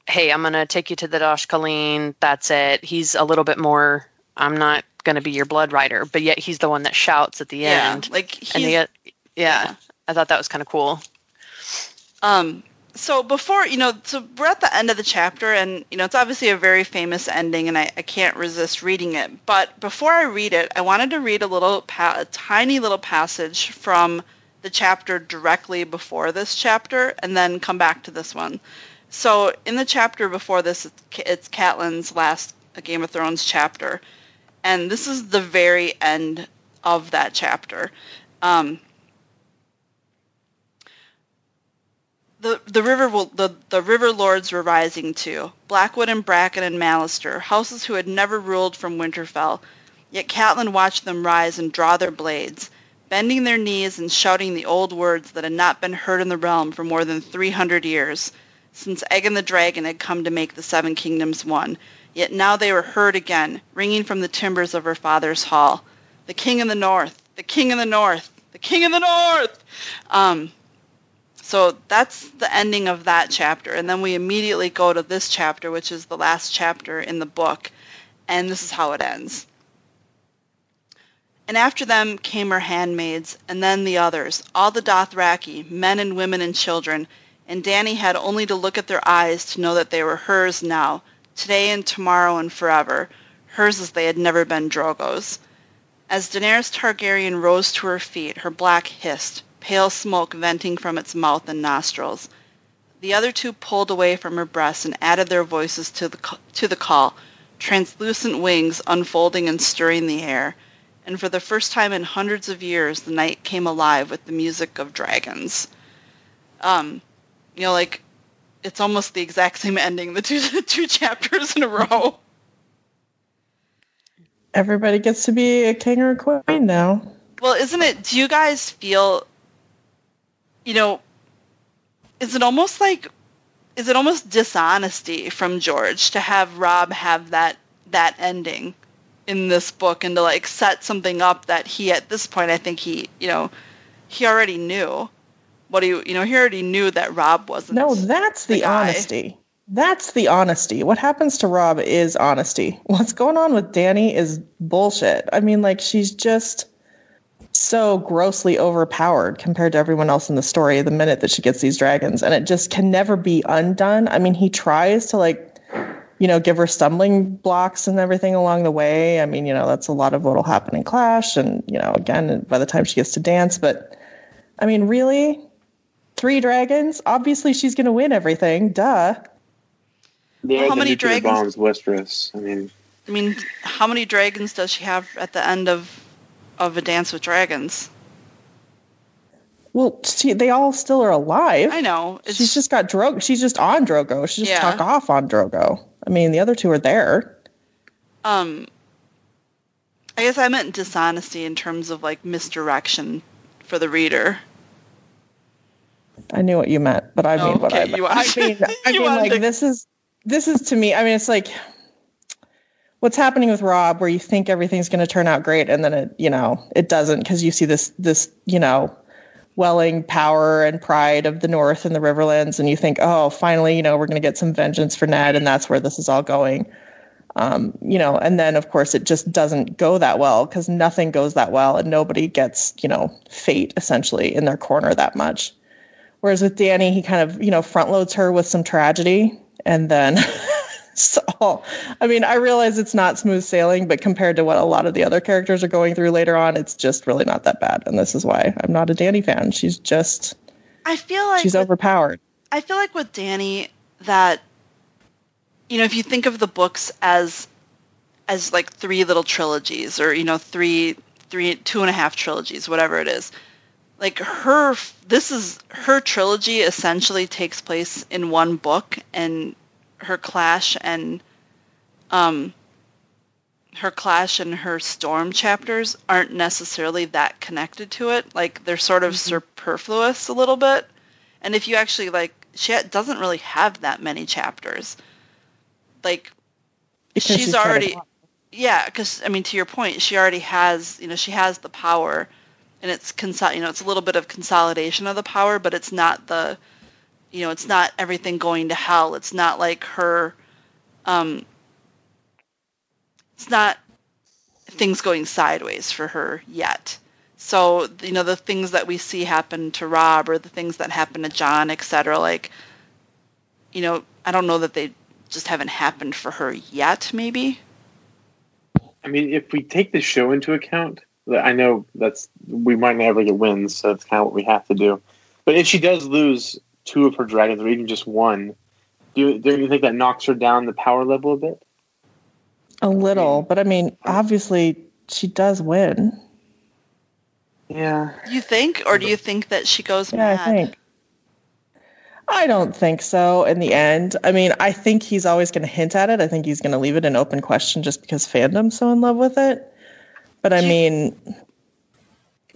"Hey, I'm gonna take you to the Dosh Khaleen. That's it." He's a little bit more. I'm not gonna be your blood rider, but yet he's the one that shouts at the yeah end. like And the, yeah, I thought that was kind of cool. Um, so before you know, so we're at the end of the chapter, and you know, it's obviously a very famous ending, and I, I can't resist reading it. But before I read it, I wanted to read a little, pa- a tiny little passage from the chapter directly before this chapter, and then come back to this one. So in the chapter before this, it's, Ca- it's Catelyn's last Game of Thrones chapter, and this is the very end of that chapter. Um, the the river will, the the river lords were rising too. Blackwood and Bracken and Mallister, houses who had never ruled from Winterfell. Yet Catelyn watched them rise and draw their blades, bending their knees and shouting the old words that had not been heard in the realm for more than three hundred years, since Aegon the Dragon had come to make the Seven Kingdoms one. Yet now they were heard again, ringing from the timbers of her father's hall. The King in the North, the King in the North, the King in the North. Um, so that's the ending of that chapter. And then we immediately go to this chapter, which is the last chapter in the book. And this is how it ends. And after them came her handmaids, and then the others, all the Dothraki, men and women and children. And Danny had only to look at their eyes to know that they were hers now, today and tomorrow and forever, hers as they had never been Drogo's. As Daenerys Targaryen rose to her feet, her black hissed, pale smoke venting from its mouth and nostrils. The other two pulled away from her breast and added their voices to the, to the call, translucent wings unfolding and stirring the air. And for the first time in hundreds of years, the night came alive with the music of dragons. Um, you know, like, it's almost the exact same ending, the two, two chapters in a row. Everybody gets to be a king or a queen now. Well, isn't it? Do you guys feel, you know, is it almost like, is it almost dishonesty from George to have Robb have that that ending in this book and to like set something up that he at this point I think he you know he already knew what he you know he already knew that Robb wasn't. No, that's the, the honesty. That's the honesty. What happens to Robb is honesty. What's going on with Danny is bullshit. I mean, like she's just so grossly overpowered compared to everyone else in the story the minute that she gets these dragons and it just can never be undone. I mean, he tries to like you know, give her stumbling blocks and everything along the way. I mean, you know, that's a lot of what'll happen in Clash and, you know, again by the time she gets to dance, but I mean, really? Three dragons? Obviously she's going to win everything. Duh. The Well, how many dragons- bombs, Westeros. I mean, I mean, how many dragons does she have at the end of of a Dance with Dragons? Well, she, they all still are alive. I know. It's, She's just got Drogo. She's just on Drogo. She just Yeah. took off on Drogo. I mean, the other two are there. um. I guess I meant dishonesty in terms of like misdirection for the reader. I knew what you meant, but I Oh, mean what I meant. you I mean, I mean like to- this is this is to me. I mean, it's like what's happening with Robb, where you think everything's going to turn out great, and then it, you know, it doesn't because you see this this you know welling power and pride of the North and the Riverlands, and you think, oh, finally, you know, we're going to get some vengeance for Ned, and that's where this is all going. Um, you know, and then of course it just doesn't go that well because nothing goes that well, and nobody gets you know fate essentially in their corner that much. Whereas with Danny, he kind of, you know, front loads her with some tragedy and then so I mean, I realize it's not smooth sailing, but compared to what a lot of the other characters are going through later on, it's just really not that bad. And this is why I'm not a Danny fan. She's just I feel like she's with- overpowered. I feel like with Danny that you know if you think of the books as as like three little trilogies or you know three three two and a half trilogies whatever it is like her this is her trilogy essentially takes place in one book and her clash and um her clash and her storm chapters aren't necessarily that connected to it. Like they're sort of superfluous a little bit. And if you actually like she doesn't really have that many chapters. Like Because she's treading already yeah because i mean to your point she already has you know she has the power. And it's consol- you know it's a little bit of consolidation of the power but it's not the you know it's not everything going to hell it's not like her um it's not things going sideways for her yet So you know the things that we see happen to Robb or the things that happen to Jon, etc. Like, you know, I don't know that they just haven't happened for her yet. Maybe. I mean, if we take the show into account, I know that's we might never get Winds, so that's kind of what we have to do. But if she does lose two of her dragons, or even just one, do you, do you think that knocks her down the power level a bit? A little, but I mean, obviously she does win. Yeah. You think, or do you think that she goes Yeah, mad? I think. I don't think so in the end. I mean, I think he's always going to hint at it. I think he's going to leave it an open question just because fandom's so in love with it. But I mean,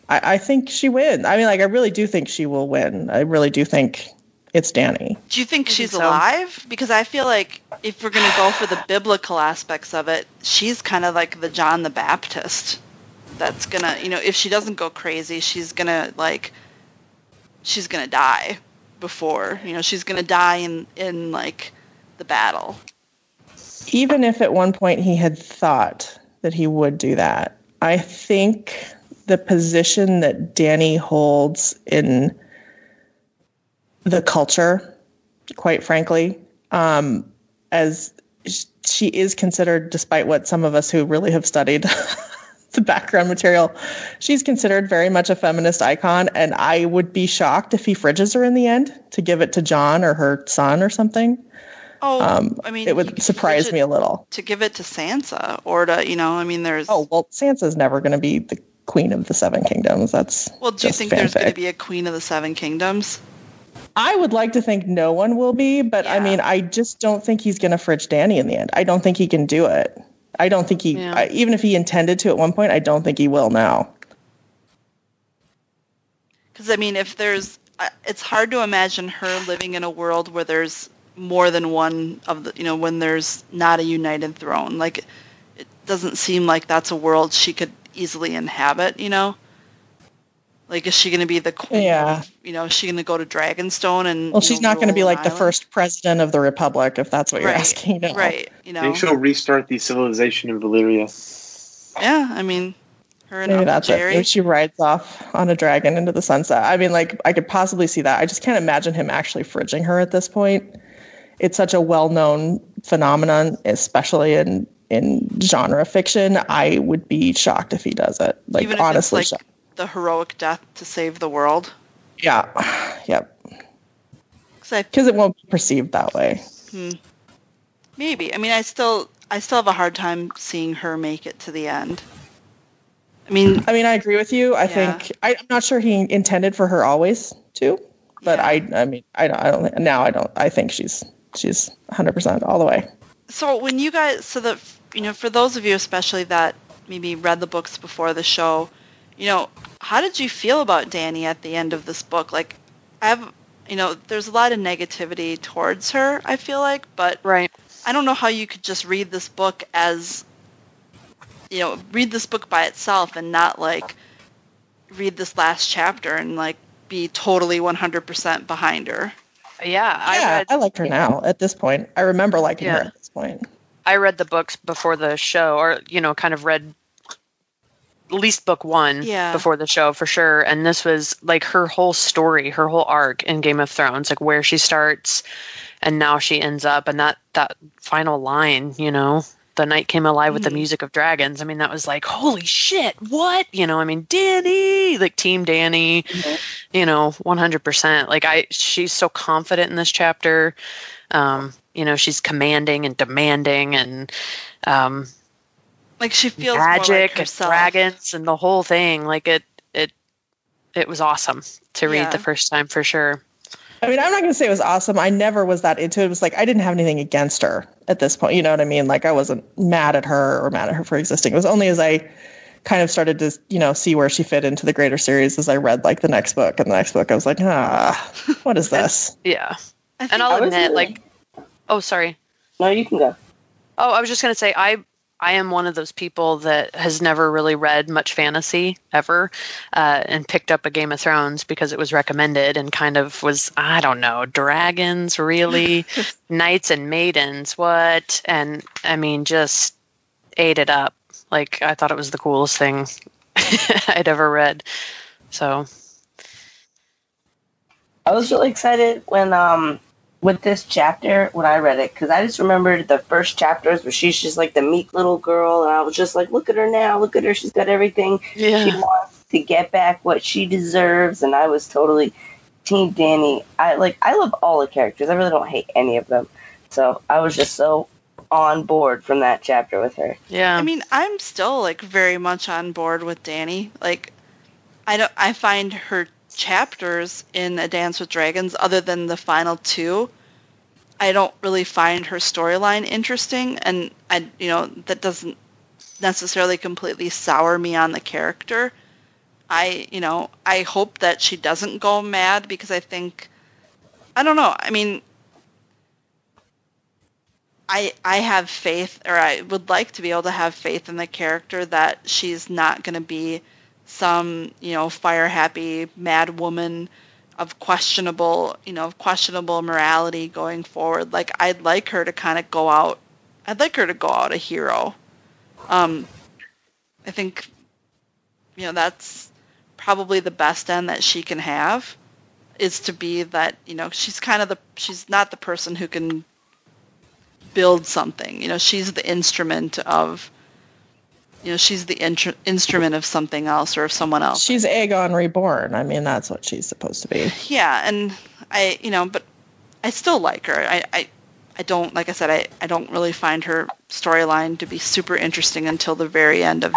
I, I think she wins. I mean, like, I really do think she will win. I really do think it's Danny. Do you think I think she's so. alive? Because I feel like if we're going to go for the biblical aspects of it, she's kind of like the John the Baptist. That's going to, you know, if she doesn't go crazy, she's going to like she's going to die before, you know, she's going to die in in like the battle. Even if at one point he had thought that he would do that, I think the position that Danny holds in the culture, quite frankly, um, as she is considered, despite what some of us who really have studied the background material, she's considered very much a feminist icon. And I would be shocked if he fridges her in the end to give it to Jon or her son or something. Oh, Um, I mean, it would surprise me a little. to give it to Sansa or to, you know, I mean, there's Oh well, Sansa's never going to be the queen of the Seven Kingdoms. That's Well, do you think there's going to be a Queen of the Seven Kingdoms? I would like to think no one will be, but I mean, I just don't think he's going to fridge Danny in the end. I don't think he can do it. I don't think he, Yeah. I, even if he intended to at one point, I don't think he will now. Because I mean, if there's, it's hard to imagine her living in a world where there's more than one of the, you know, when there's not a united throne. Like, it doesn't seem like that's a world she could easily inhabit. You know, like is she going to be the queen? Yeah. You know, is she going to go to Dragonstone and? Well, she's know, not going to be rule an like the first president of the Republic, if that's what you're asking. No. Right. You I know. think she'll restart the civilization of Valyria. Yeah. I mean, her and Maybe Uncle that's Jerry. it. Maybe she rides off on a dragon into the sunset. I mean, like, I could possibly see that. I just can't imagine him actually fridging her at this point. It's such a well-known phenomenon, especially in in genre fiction. I would be shocked if he does it. Like, Even if honestly, it's like shocked. The heroic death to save the world. yeah, yep. Because it won't be perceived that way. Hmm. Maybe. I mean, I still, I still have a hard time seeing her make it to the end. I mean, I mean, I agree with you. I Yeah. think I, I'm not sure he intended for her always to, but Yeah. I, I mean, I don't, I don't. Now I don't. I think she's she's 100 percent all the way. so when you guys, so that you know, for those of you especially that maybe read the books before the show, you know, how did you feel about Danny at the end of this book? Like, I have, you know, there's a lot of negativity towards her. I feel like, but Right. I don't know how you could just read this book as, you know, read this book by itself and not like read this last chapter and like be totally 100% behind her. Yeah, I yeah, read I like her now. At this point, I remember liking her Yeah. at this point. I read the books before the show, or you know, kind of read at least book one Yeah. before the show for sure. And this was like her whole story, her whole arc in Game of Thrones, like where she starts and now she ends up, and that that final line, you know, the night came alive with the Mhm. music of dragons. I mean, that was like, holy shit, what? You know, I mean, Danny, like Team Danny, you know, one hundred percent. Like I, she's so confident in this chapter. Um, you know, she's commanding and demanding and um, Like she feels magic like and dragons and the whole thing. Like it, it, it was awesome to read Yeah. the first time for sure. I mean, I'm not going to say it was awesome. I never was that into it. It was like I didn't have anything against her at this point. You know what I mean? Like I wasn't mad at her or mad at her for existing. It was only as I kind of started to, you know, see where she fit into the greater series as I read like the next book and the next book. I was like, ah, what is this? Yeah, and I I'll admit, really- like, oh, sorry. No, you can go. Oh, I was just gonna say I I am one of those people that has never really read much fantasy ever, uh, and picked up a Game of Thrones because it was recommended and kind of was I don't know dragons really, knights and maidens what? And I mean just ate it up. Like I thought it was the coolest thing I'd ever read. So. I was really excited when um with this chapter when I read it because I just remembered the first chapters where she's just like the meek little girl, and I was just like, look at her now, look at her, she's got everything she wants to get back what she deserves, and I was totally Team Danny. I like I love all the characters. I really don't hate any of them, so I was just so on board from that chapter with her. yeah. I mean, I'm still like very much on board with Danny. Like, I don't. I find her chapters in A Dance with Dragons, other than the final two, I don't really find her storyline interesting, and I, you know, that doesn't necessarily completely sour me on the character. I, you know, I hope that she doesn't go mad because I think, I don't know. I mean, I I have faith, or I would like to be able to have faith in the character that she's not going to be some you know fire happy mad woman of questionable you know of questionable morality going forward. Like I'd like her to kind of go out. I'd like her to go out a hero. Um, I think you know that's probably the best end that she can have is to be that you know she's kind of the she's not the person who can build something. You know, she's the instrument of, you know, she's the instrument of something else or of someone else. She's Aegon reborn. I mean, that's what she's supposed to be. yeah, and I, you know, but I still like her. I, I, I don't, like I said, I, I don't really find her storyline to be super interesting until the very end of,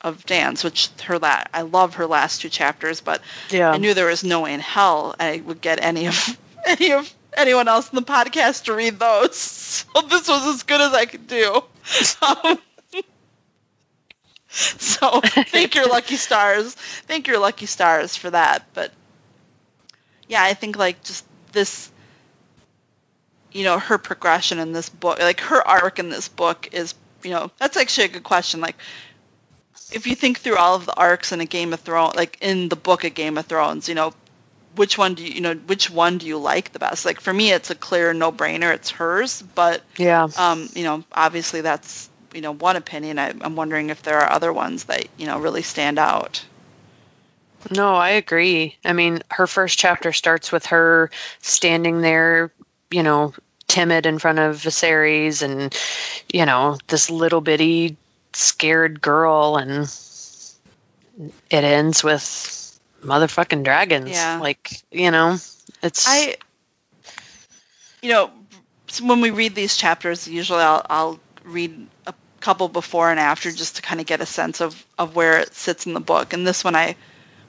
of Dance, which her la- I love her last two chapters, but yeah. I knew there was no way in hell I would get any of any of anyone else in the podcast to read those. So this was as good as I could do. Um, so thank your lucky stars. Thank your lucky stars for that. But yeah, I think like just this you know, her progression in this book like her arc in this book is you know, that's actually a good question. Like if you think through all of the arcs in a Game of Thrones like in the book of Game of Thrones, you know, which one do you, you know which one do you like the best like for me it's a clear no brainer it's hers but yeah. um you know obviously that's you know one opinion I, i'm wondering if there are other ones that you know really stand out No, I agree. I mean, her first chapter starts with her standing there, you know, timid in front of Viserys and, you know, this little bitty scared girl and it ends with motherfucking dragons. Yeah. Like, you know, it's i you know when we read these chapters usually i'll, I'll read a couple before and after just to kind of get a sense of of where it sits in the book. And this one i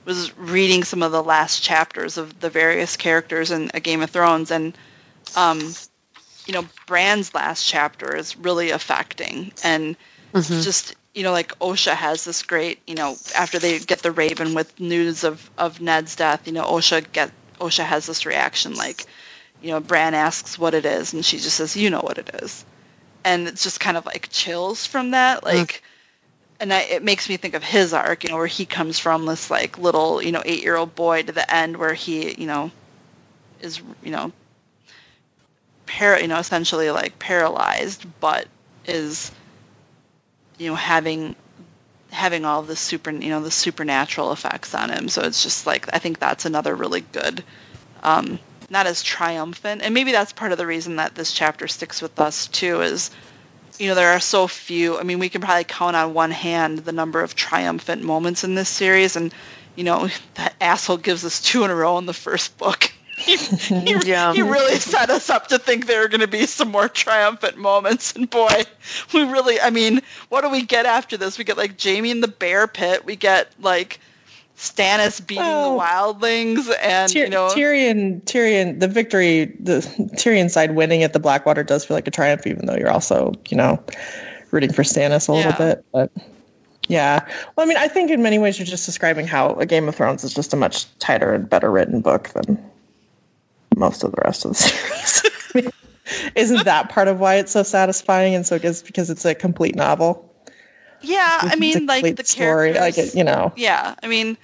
was reading some of the last chapters of the various characters in a game of thrones and um you know bran's last chapter is really affecting. And Mhm. just you know like osha has this great you know after they get the raven with news of of ned's death you know osha get osha has this reaction like you know bran asks what it is and she just says you know what it is and it's just kind of like chills from that like and I, it makes me think of his arc you know where he comes from this like little you know eight year old boy to the end where he you know is you know par- you know essentially like paralyzed but is you know having having all the super you know the supernatural effects on him. So it's just like i think that's another really good um not as triumphant. And maybe that's part of the reason that this chapter sticks with us too is you know there are so few. I mean we can probably count on one hand the number of triumphant moments in this series and you know that asshole gives us two in a row in the first book. He, he, Yeah. he really set us up to think there are going to be some more triumphant moments. And boy we really i mean what do we get after this? We get like jaime in the bear pit. We get like stannis beating Well, the wildlings and Tyr- you know Tyrion, Tyrion, the victory, the Tyrion side winning at the Blackwater does feel like a triumph, even though you're also, you know, rooting for Stannis a little bit. But yeah, well, I mean, I think in many ways you're just describing how a Game of Thrones is just a much tighter and better written book than most of the rest of the series. I mean, Isn't that part of why it's so satisfying and so good? Because it's a complete novel. yeah i mean like the story, characters like it, you know. yeah i mean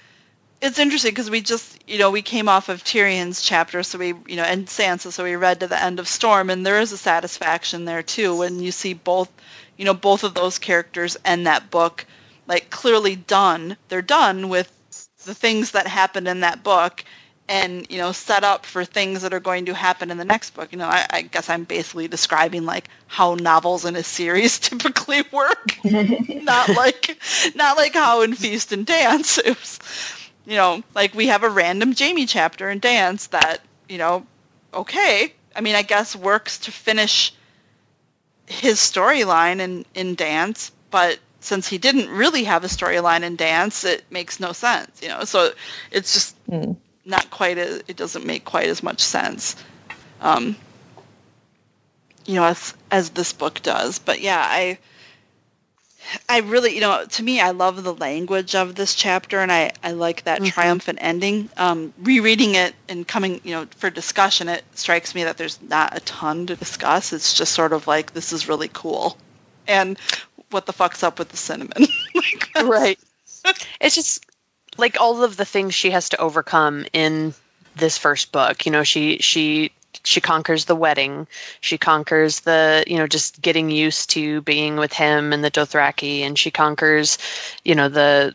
it's interesting because we just you know we came off of tyrion's chapter so we you know and sansa so we read to the end of storm and there is a satisfaction there too when you see both you know both of those characters end that book like clearly done. They're done with the things that happened in that book and you know set up for things that are going to happen in the next book. You know i, I guess i'm basically describing like how novels in a series typically work. Not like not like how in feast and dance. It was, you know like we have a random jaime chapter in dance that you know okay i mean i guess works to finish his storyline in in dance but since he didn't really have a storyline in dance it makes no sense you know so it's just Mm. not quite as it doesn't make quite as much sense um you know as as this book does but yeah i i really you know to me i love the language of this chapter and i i like that Mhm. triumphant ending um rereading it and coming you know for discussion it strikes me that there's not a ton to discuss it's just sort of like this is really cool and what the fuck's up with the cinnamon like, right. It's just like all of the things she has to overcome in this first book. You know, she she she conquers the wedding. She conquers the you know just getting used to being with him and the Dothraki, and she conquers you know the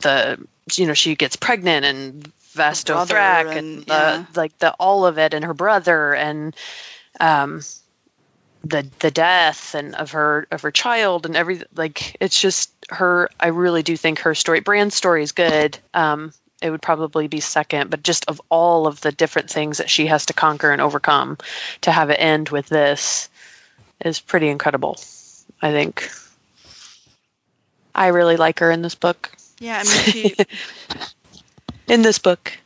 the you know she gets pregnant and Vaes Her brother Dothrak and- and, yeah. like the all of it and her brother and um the the death and of her of her child and everything like it's just her i really do think her story bran's story is good um it would probably be second but just of all of the different things that she has to conquer and overcome to have it end with this is pretty incredible i think. I really like her in this book. Yeah i mean she in this book.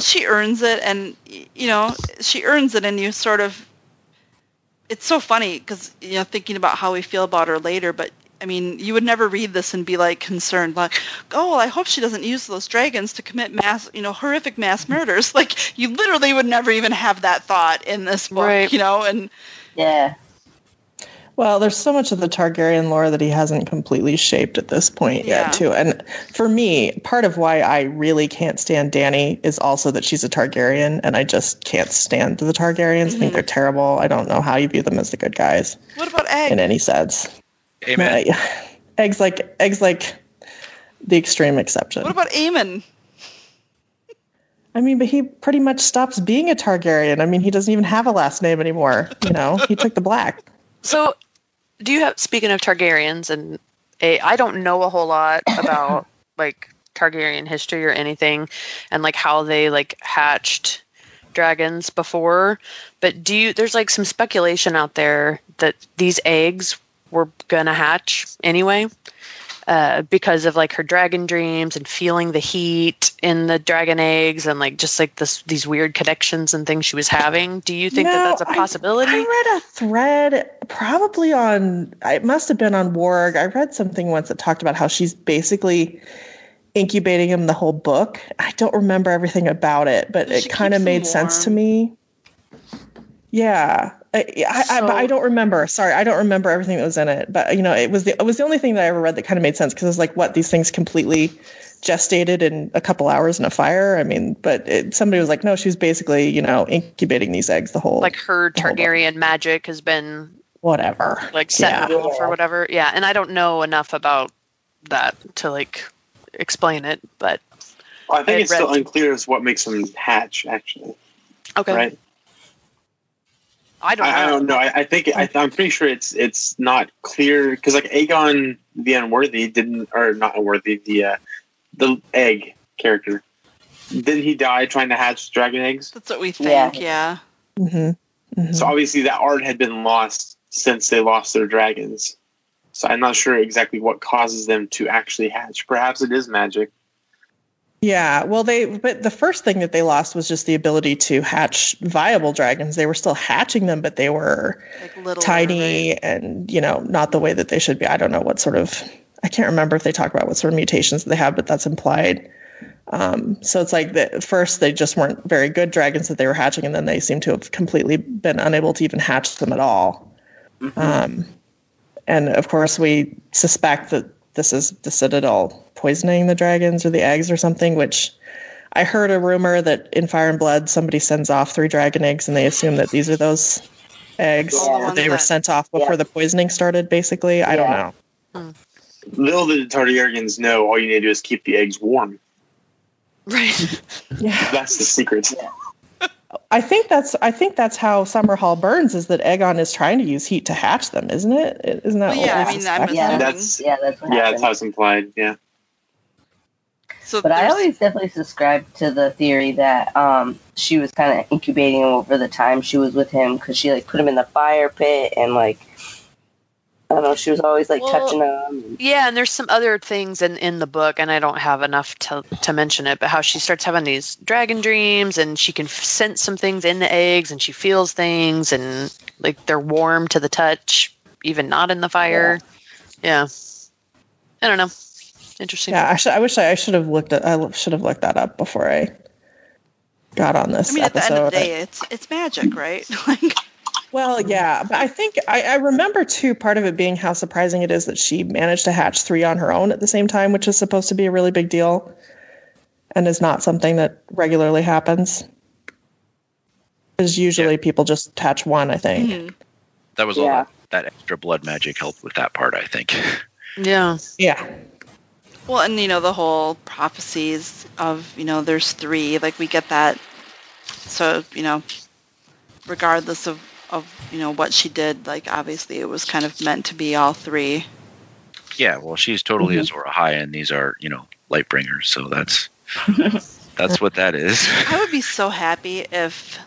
She earns it and you know she earns it and you sort of it's so funny because you know thinking about how we feel about her later but i mean you would never read this and be like concerned like oh well, i hope she doesn't use those dragons to commit mass you know horrific mass murders like you literally would never even have that thought in this book Right. you know and Yeah. Well, there's so much of the Targaryen lore that he hasn't completely shaped at this point Yeah. yet, too. And for me, part of why I really can't stand Danny is also that she's a Targaryen, and I just can't stand the Targaryens. I think mm-hmm. they're terrible. I don't know how you view them as the good guys what about egg in any sense. Amen. Uh, eggs like eggs like the extreme exception. what about Aemon? I mean, but he pretty much stops being a Targaryen. I mean, he doesn't even have a last name anymore. You know, he took the black. So, do you have speaking of Targaryens and a, I don't know a whole lot about like Targaryen history or anything, and like how they like hatched dragons before. But do you? There's like some speculation out there that these eggs were gonna hatch anyway. Uh, because of like her dragon dreams and feeling the heat in the dragon eggs and like just like this these weird connections and things she was having. Do you think that that's a possibility? I, read a thread, probably on, it must have been on Warg. I read something once that talked about how she's basically incubating him the whole book. I don't remember everything about it, but She it kind of made sense to me. Yeah. Uh, I, I, I, I don't remember. Sorry, I don't remember everything that was in it. But you know, it was the it was the only thing that I ever read that kind of made sense because it was like, what these things completely gestated in a couple hours in a fire. I mean, but it, somebody was like, no, she's basically you know incubating these eggs the whole like her the. Targaryen magic has been whatever. like set Yeah. off or whatever. Yeah, and I don't know enough about that to like explain it, but Well, I I think had it's still unclear as what makes them hatch. Actually, okay. right? I don't know. I, I don't know. I, I think I, I'm pretty sure it's it's not clear because like Aegon the Unworthy didn't, or not Unworthy, the uh, the egg character didn't he die trying to hatch dragon eggs? That's what we Yeah. think. Yeah. hmm So obviously that art had been lost since they lost their dragons. So I'm not sure exactly what causes them to actually hatch. Perhaps it is magic. Yeah, well, they but the first thing that they lost was just the ability to hatch viable dragons. They were still hatching them, but they were Like little tiny and you know not the way that they should be. I don't know what sort of I can't remember if they talk about what sort of mutations they have, but that's implied. Um, so it's like that first they just weren't very good dragons that they were hatching, and then they seem to have completely been unable to even hatch them at all. Um, and of course, we suspect that this is the Citadel poisoning the dragons or the eggs or something, which I heard a rumor that in Fire and Blood somebody sends off three dragon eggs and they assume that these are those eggs All the that they were that- sent off before Yeah. the poisoning started, basically. I don't Yeah. know. Hmm. Little did the Targaryens know, all you need to do is keep the eggs warm. Right. Yeah. That's the secret. I think that's I think that's how Summerhall burns is that Aegon is trying to use heat to hatch them, isn't it? Isn't that Well, what yeah, I mean, I'm? Yeah. That's Yeah, that's what yeah, happened. that's how it's implied. Yeah. so But I always definitely subscribed to the theory that um, she was kind of incubating him over the time she was with him because she like put him in the fire pit and like I don't know, she was always like Well, touching him. Yeah, and there's some other things in, in the book, and I don't have enough to, to mention it, but how she starts having these dragon dreams, and she can sense some things in the eggs, and she feels things, and like they're warm to the touch, even not in the fire. Yeah. I don't know. Interesting. Yeah, I, should, I wish I, I should have looked at I should have looked that up before I got on this I mean, at the end of the day, it's it's magic, right? like, Well, yeah, but I think I, I remember too. Part of it being how surprising it is that she managed to hatch three on her own at the same time, which is supposed to be a really big deal, and is not something that regularly happens. Because usually people just hatch one. I think. mhm. That was all Yeah. that, that extra blood magic helped with that part, I think. Yeah. Yeah. Well, and you know the whole prophecies of you know there's three. Like we get that. So you know, regardless of of you know what she did, like obviously it was kind of meant to be all three. Yeah, well, she's totally Mhm. Azor Ahai, and these are, you know, light bringers. So that's that's what that is. I would be so happy if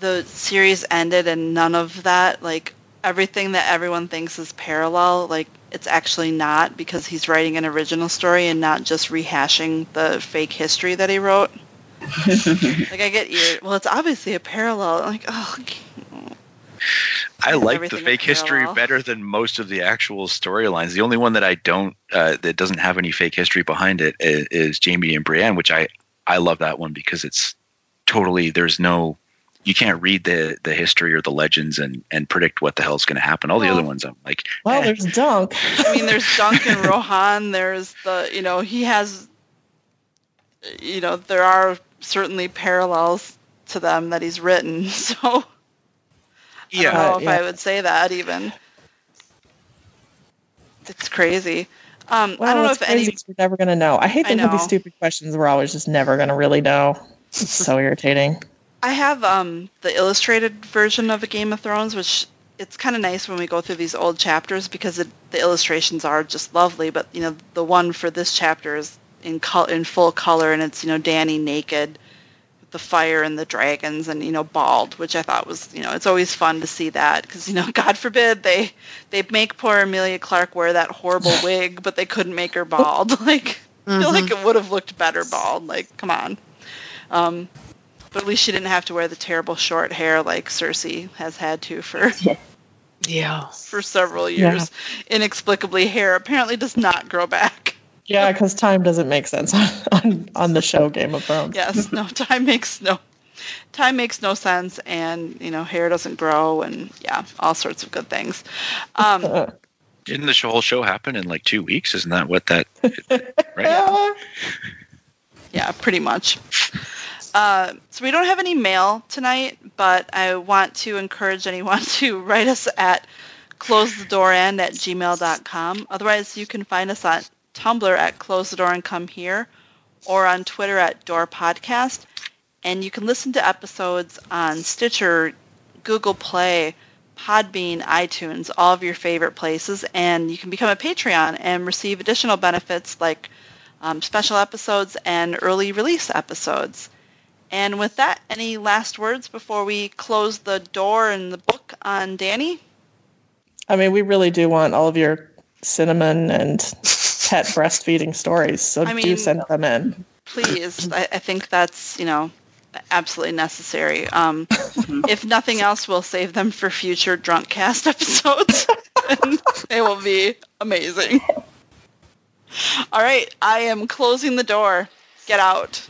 the series ended and none of that, like everything that everyone thinks is parallel, like it's actually not because he's writing an original story and not just rehashing the fake history that he wrote. like I get you. Well, it's obviously a parallel. Like, oh, I like the fake history better than most of the actual storylines. The only one that I don't, uh, that doesn't have any fake history behind it, is, is Jaime and Brienne, which I I love that one because it's totally there's no you can't read the the history or the legends and and predict what the hell's going to happen. All the Well- other ones, I'm like, Well, eh. there's Dunk. I mean, there's Duncan and Rohanne. There's the, you know, he has, you know, there are certainly parallels to them that he's written. So I don't know if yeah. I would say that even. It's crazy. Um, Well, I don't know if any. any. 'cause we're never gonna know. I hate I thinking these stupid questions. We're always just never gonna really know. It's so irritating. I have um, the illustrated version of a Game of Thrones, which it's kind of nice when we go through these old chapters because it, the illustrations are just lovely. But you know, the one for this chapter is in col- in full color, and it's you know Danny naked, with the fire and the dragons, and you know bald, which I thought was you know it's always fun to see that because you know God forbid they they make poor Emilia Clarke wear that horrible wig, but they couldn't make her bald. like I feel like it would have looked better bald. Like come on. Um, but at least she didn't have to wear the terrible short hair like Cersei has had to for Yeah. for several years. Inexplicably, hair apparently does not grow back. Yeah, because time doesn't make sense on, on on the show Game of Thrones. Yes, no time makes no time makes no sense, and you know hair doesn't grow, and yeah, all sorts of good things. Um, didn't the whole show happen in like two weeks? Isn't that what that? Right? yeah, pretty much. Uh, so we don't have any mail tonight, but I want to encourage anyone to write us at closethedoorend at gmail.com. Otherwise, you can find us on Tumblr at close the door and come here, or on Twitter at door podcast. And you can listen to episodes on Stitcher, Google Play, Podbean, iTunes, all of your favorite places. And you can become a Patreon and receive additional benefits like um, special episodes and early release episodes. And with that, any last words before we close the door and the book on Danny? I mean, we really do want all of your cinnamon and pet breastfeeding stories, so I do send them in. Please, I, I think that's you know absolutely necessary. Um, if nothing else, we'll save them for future drunk cast episodes, and they will be amazing. All right, I am closing the door. Get out.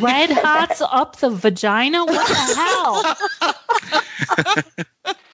Red hots up the vagina? What the hell?